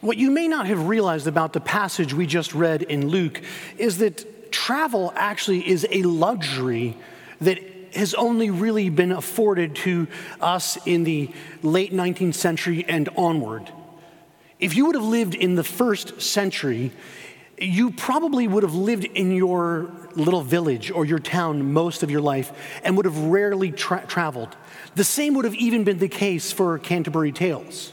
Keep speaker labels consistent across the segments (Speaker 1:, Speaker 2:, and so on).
Speaker 1: What you may not have realized about the passage we just read in Luke is that travel actually is a luxury that has only really been afforded to us in the late 19th century and onward. If you would have lived in the first century, you probably would have lived in your little village or your town most of your life and would have rarely tra- traveled. The same would have even been the case for Canterbury Tales.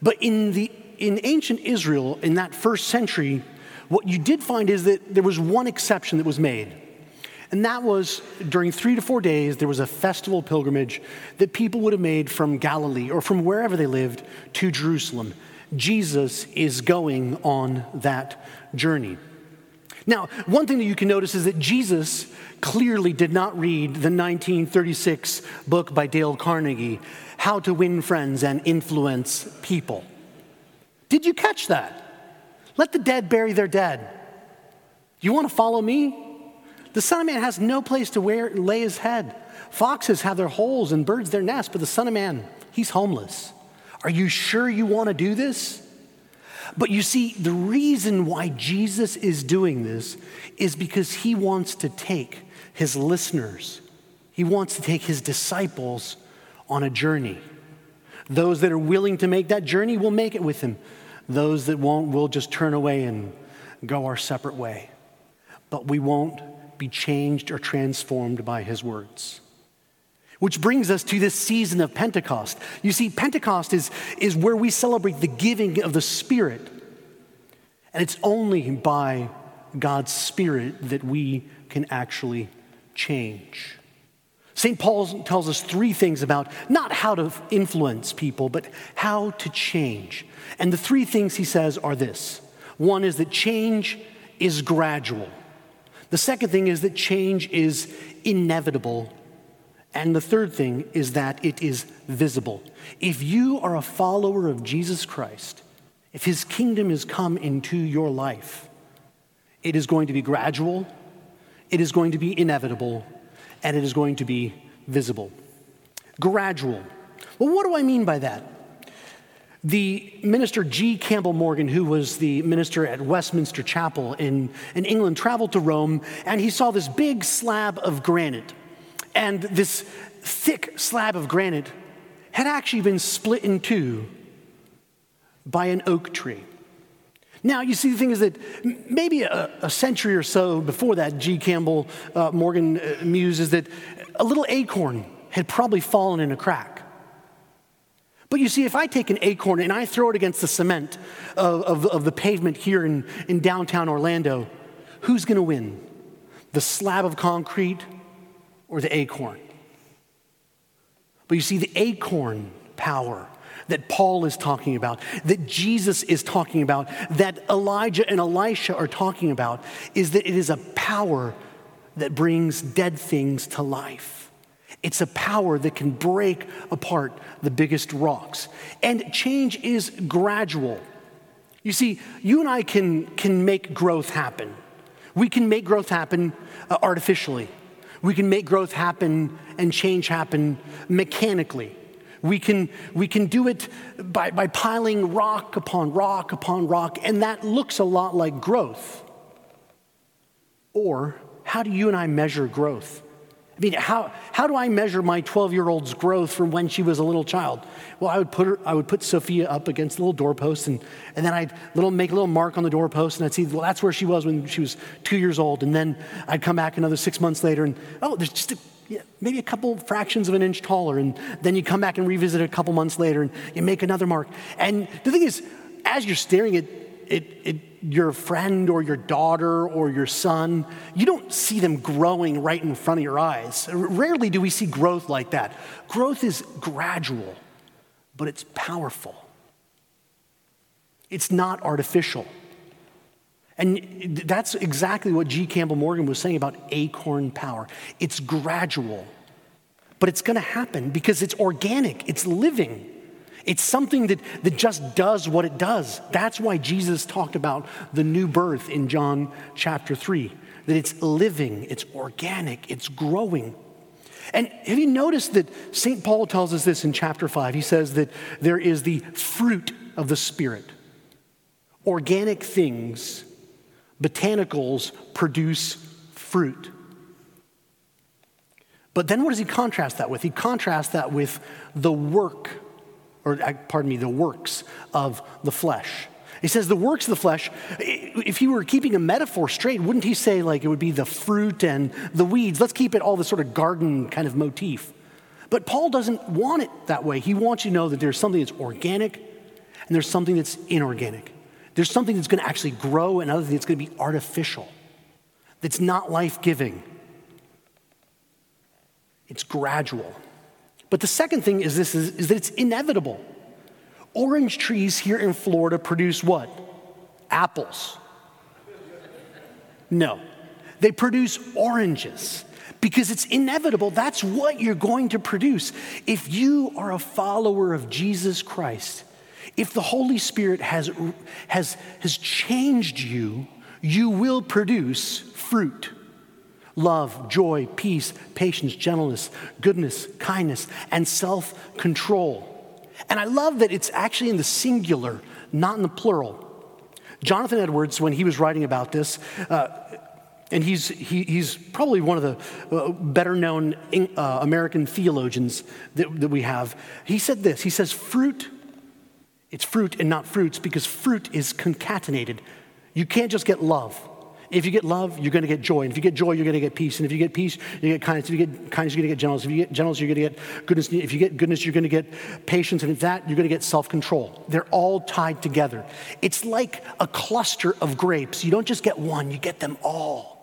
Speaker 1: But in, the, in ancient Israel, in that first century, what you did find is that there was one exception that was made. And that was during three to four days, there was a festival pilgrimage that people would have made from Galilee or from wherever they lived to Jerusalem. Jesus is going on that journey. Now, one thing that you can notice is that Jesus clearly did not read the 1936 book by Dale Carnegie, How to Win Friends and Influence People. Did you catch that? Let the dead bury their dead. You want to follow me? The Son of Man has no place to lay his head. Foxes have their holes and birds their nests, but the Son of Man, he's homeless. Are you sure you want to do this? But you see, the reason why Jesus is doing this is because he wants to take his listeners, he wants to take his disciples on a journey. Those that are willing to make that journey will make it with him. Those that won't will just turn away and go our separate way. But we won't be changed or transformed by his words. Which brings us to this season of Pentecost. You see, Pentecost is, is where we celebrate the giving of the Spirit. And it's only by God's Spirit that we can actually change. St. Paul tells us three things about not how to influence people, but how to change. And the three things he says are this one is that change is gradual. The second thing is that change is inevitable. And the third thing is that it is visible. If you are a follower of Jesus Christ, if his kingdom has come into your life, it is going to be gradual, it is going to be inevitable, and it is going to be visible. Gradual. Well, what do I mean by that? The minister G. Campbell Morgan, who was the minister at Westminster Chapel in, in England, traveled to Rome and he saw this big slab of granite. And this thick slab of granite had actually been split in two by an oak tree. Now, you see, the thing is that maybe a, a century or so before that, G. Campbell uh, Morgan uh, mused is that a little acorn had probably fallen in a crack. But you see, if I take an acorn and I throw it against the cement of, of, of the pavement here in, in downtown Orlando, who's going to win? The slab of concrete or the acorn? But you see, the acorn power that Paul is talking about, that Jesus is talking about, that Elijah and Elisha are talking about, is that it is a power that brings dead things to life. It's a power that can break apart the biggest rocks. And change is gradual. You see, you and I can, can make growth happen. We can make growth happen uh, artificially. We can make growth happen and change happen mechanically. We can, we can do it by, by piling rock upon rock upon rock, and that looks a lot like growth. Or, how do you and I measure growth? I mean, how, how do I measure my 12 year old's growth from when she was a little child? Well, I would put, her, I would put Sophia up against the little doorpost, and, and then I'd little, make a little mark on the doorpost, and I'd see, well, that's where she was when she was two years old. And then I'd come back another six months later, and oh, there's just a, yeah, maybe a couple fractions of an inch taller. And then you come back and revisit it a couple months later, and you make another mark. And the thing is, as you're staring at it, it your friend or your daughter or your son, you don't see them growing right in front of your eyes. Rarely do we see growth like that. Growth is gradual, but it's powerful. It's not artificial. And that's exactly what G. Campbell Morgan was saying about acorn power. It's gradual, but it's going to happen because it's organic, it's living. It's something that, that just does what it does. That's why Jesus talked about the new birth in John chapter 3, that it's living, it's organic, it's growing. And have you noticed that St. Paul tells us this in chapter 5? He says that there is the fruit of the Spirit. Organic things, botanicals, produce fruit. But then what does he contrast that with? He contrasts that with the work, or uh, pardon me, the works of the flesh. He says the works of the flesh, if he were keeping a metaphor straight, wouldn't he say like it would be the fruit and the weeds? Let's keep it all this sort of garden kind of motif. But Paul doesn't want it that way. He wants you to know that there's something that's organic and there's something that's inorganic. There's something that's going to actually grow and other thing that's going to be artificial, that's not life giving. It's gradual. But the second thing is this is, is that it's inevitable. Orange trees here in Florida produce what? Apples. No, they produce oranges because it's inevitable. That's what you're going to produce. If you are a follower of Jesus Christ, if the Holy Spirit has, has, has changed you, you will produce fruit love, joy, peace, patience, gentleness, goodness, kindness, and self control. And I love that it's actually in the singular, not in the plural. Jonathan Edwards, when he was writing about this, uh, and he's, he, he's probably one of the uh, better known uh, American theologians that, that we have. He said this He says, Fruit, it's fruit and not fruits because fruit is concatenated. You can't just get love. If you get love, you're going to get joy. And if you get joy, you're going to get peace. And if you get peace, you get kindness. If you get kindness, you're going to get gentleness. If you get gentleness, you're going to get goodness. If you get goodness, you're going to get patience. And if that, you're going to get self control. They're all tied together. It's like a cluster of grapes. You don't just get one, you get them all.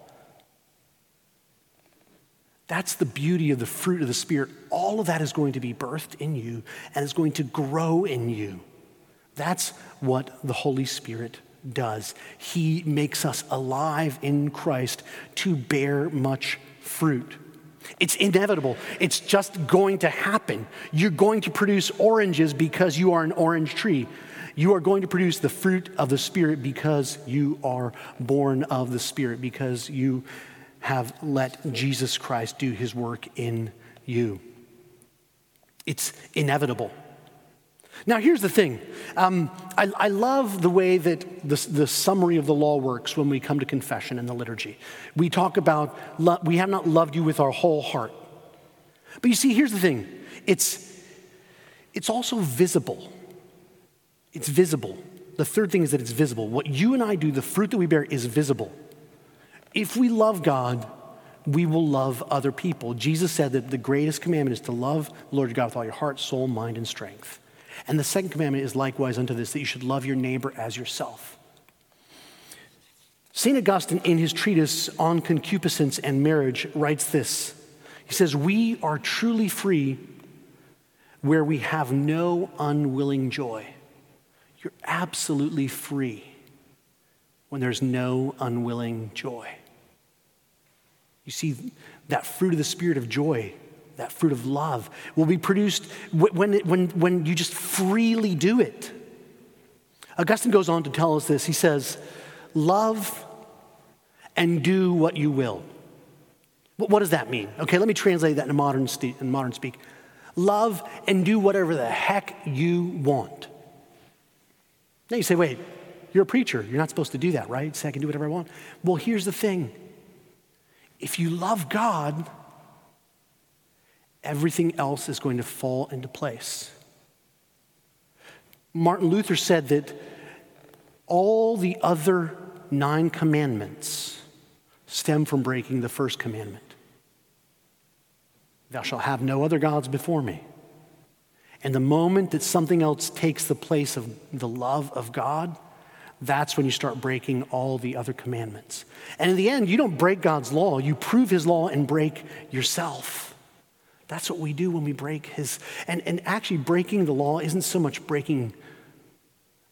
Speaker 1: That's the beauty of the fruit of the Spirit. All of that is going to be birthed in you and is going to grow in you. That's what the Holy Spirit does. He makes us alive in Christ to bear much fruit. It's inevitable. It's just going to happen. You're going to produce oranges because you are an orange tree. You are going to produce the fruit of the Spirit because you are born of the Spirit, because you have let Jesus Christ do his work in you. It's inevitable. Now, here's the thing um, I, I, love the way that the, the, summary of the law works when we come to confession in the liturgy. We talk about, lo- we have not loved you with our whole heart. But you see, here's the thing it's, it's also visible. It's visible. The third thing is that it's visible. What you and I do, the fruit that we bear, is visible. If we love God, we will love other people. Jesus said that the greatest commandment is to love the Lord your God with all your heart, soul, mind, and strength. And the second commandment is likewise unto this that you should love your neighbor as yourself. St. Augustine, in his treatise on concupiscence and marriage, writes this He says, We are truly free where we have no unwilling joy. You're absolutely free when there's no unwilling joy. You see, that fruit of the Spirit of joy that fruit of love will be produced when, when, when you just freely do it. Augustine goes on to tell us this. He says, Love and do what you will. What does that mean? Okay, let me translate that in modern, in modern speak. Love and do whatever the heck you want. Now you say, wait, you're a preacher. You're not supposed to do that, right? Say, I can do whatever I want. Well, here's the thing if you love God, everything else is going to fall into place. Martin Luther said that all the other nine commandments stem from breaking the first commandment Thou shalt have no other gods before me. And the moment that something else takes the place of the love of God, that's when you start breaking all the other commandments. And in the end, you don't break God's law, you prove his law and break yourself. That's what we do when we break his. And, and actually, breaking the law isn't so much breaking,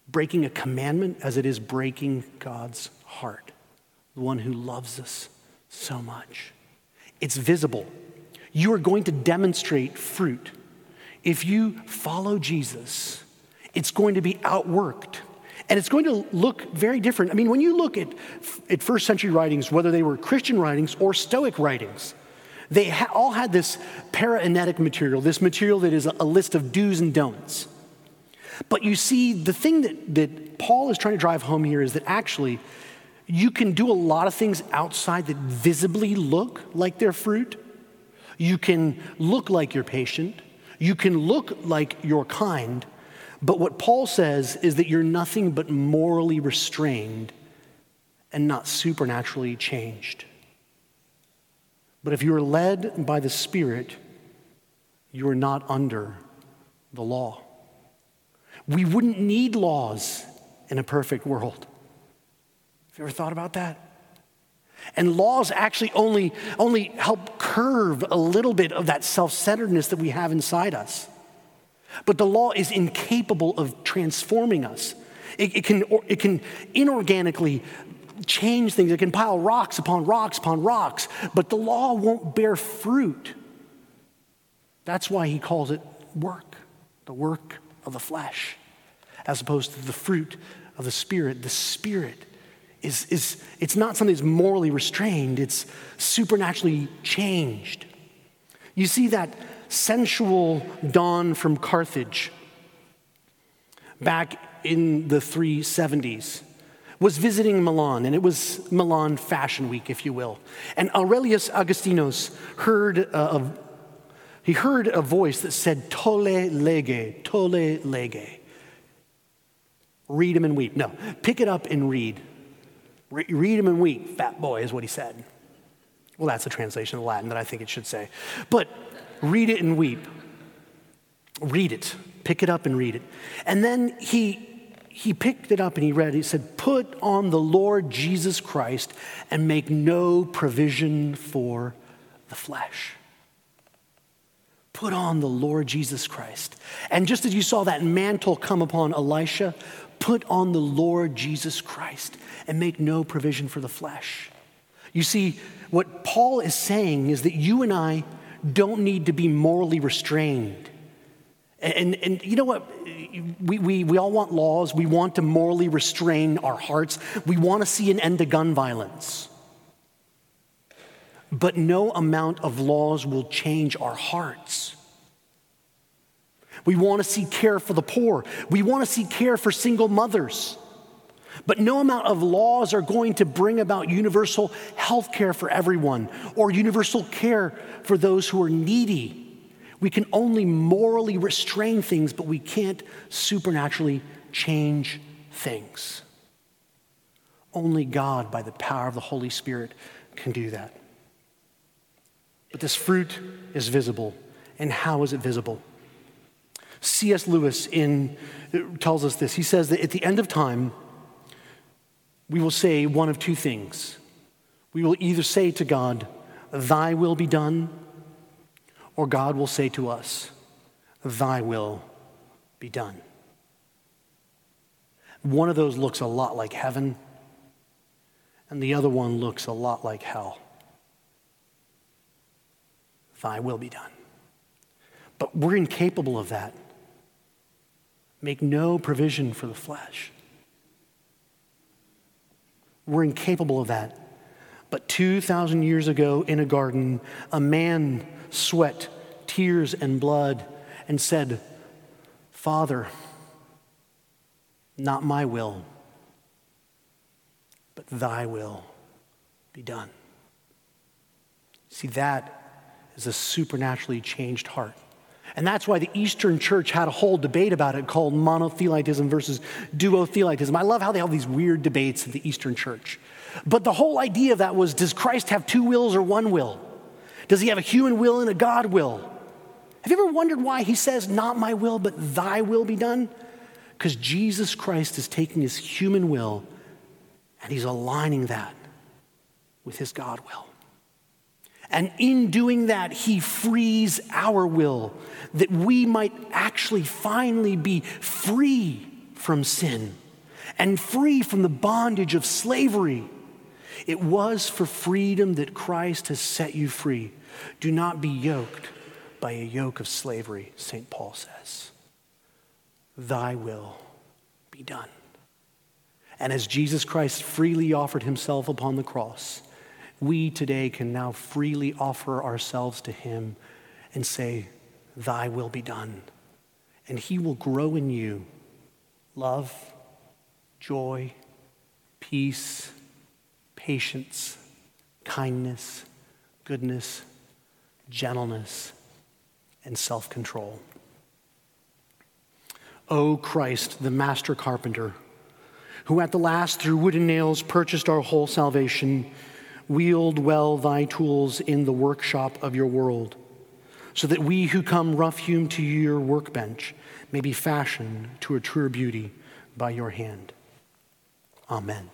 Speaker 1: breaking a commandment as it is breaking God's heart, the one who loves us so much. It's visible. You are going to demonstrate fruit. If you follow Jesus, it's going to be outworked. And it's going to look very different. I mean, when you look at, at first century writings, whether they were Christian writings or Stoic writings, they ha- all had this paraenetic material, this material that is a, a list of do's and don'ts. But you see, the thing that, that Paul is trying to drive home here is that actually you can do a lot of things outside that visibly look like they're fruit. You can look like you're patient. You can look like you're kind. But what Paul says is that you're nothing but morally restrained and not supernaturally changed. But if you are led by the Spirit, you are not under the law. We wouldn't need laws in a perfect world. Have you ever thought about that? And laws actually only, only help curve a little bit of that self centeredness that we have inside us. But the law is incapable of transforming us. It, it, can, it can inorganically change things, it can pile rocks upon rocks upon rocks, but the law won't bear fruit. That's why he calls it work, the work of the flesh, as opposed to the fruit of the Spirit. The Spirit is, is it's not something that's morally restrained, it's supernaturally changed. You see that sensual dawn from Carthage back in the 370s was visiting Milan, and it was Milan Fashion Week, if you will. And Aurelius Augustinus heard uh, a, he heard a voice that said, Tolle lege, tolle lege. Read him and weep. No, pick it up and read. Re- read him and weep, fat boy, is what he said. Well, that's a translation of Latin that I think it should say. But read it and weep. Read it. Pick it up and read it. And then he he picked it up and he read, it. he said, Put on the Lord Jesus Christ and make no provision for the flesh. Put on the Lord Jesus Christ. And just as you saw that mantle come upon Elisha, put on the Lord Jesus Christ and make no provision for the flesh. You see, what Paul is saying is that you and I don't need to be morally restrained. And, and you know what? We, we, we all want laws. We want to morally restrain our hearts. We want to see an end to gun violence. But no amount of laws will change our hearts. We want to see care for the poor. We want to see care for single mothers. But no amount of laws are going to bring about universal health care for everyone or universal care for those who are needy. We can only morally restrain things, but we can't supernaturally change things. Only God, by the power of the Holy Spirit, can do that. But this fruit is visible. And how is it visible? C.S. Lewis in, tells us this. He says that at the end of time, we will say one of two things. We will either say to God, Thy will be done, or God will say to us, Thy will be done. One of those looks a lot like heaven, and the other one looks a lot like hell. Thy will be done. But we're incapable of that. Make no provision for the flesh. We're incapable of that. But 2,000 years ago in a garden, a man sweat, tears, and blood and said, Father, not my will, but thy will be done. See, that is a supernaturally changed heart. And that's why the Eastern church had a whole debate about it called monothelitism versus duothelitism. I love how they have these weird debates in the Eastern church. But the whole idea of that was does Christ have two wills or one will? Does he have a human will and a God will? Have you ever wondered why he says, Not my will, but thy will be done? Because Jesus Christ is taking his human will and he's aligning that with his God will. And in doing that, he frees our will that we might actually finally be free from sin and free from the bondage of slavery. It was for freedom that Christ has set you free. Do not be yoked by a yoke of slavery, St. Paul says. Thy will be done. And as Jesus Christ freely offered himself upon the cross, we today can now freely offer ourselves to him and say, Thy will be done. And he will grow in you love, joy, peace, patience, kindness, goodness, gentleness, and self control. O Christ, the master carpenter, who at the last through wooden nails purchased our whole salvation, wield well thy tools in the workshop of your world, so that we who come rough hewn to your workbench may be fashioned to a truer beauty by your hand. Amen.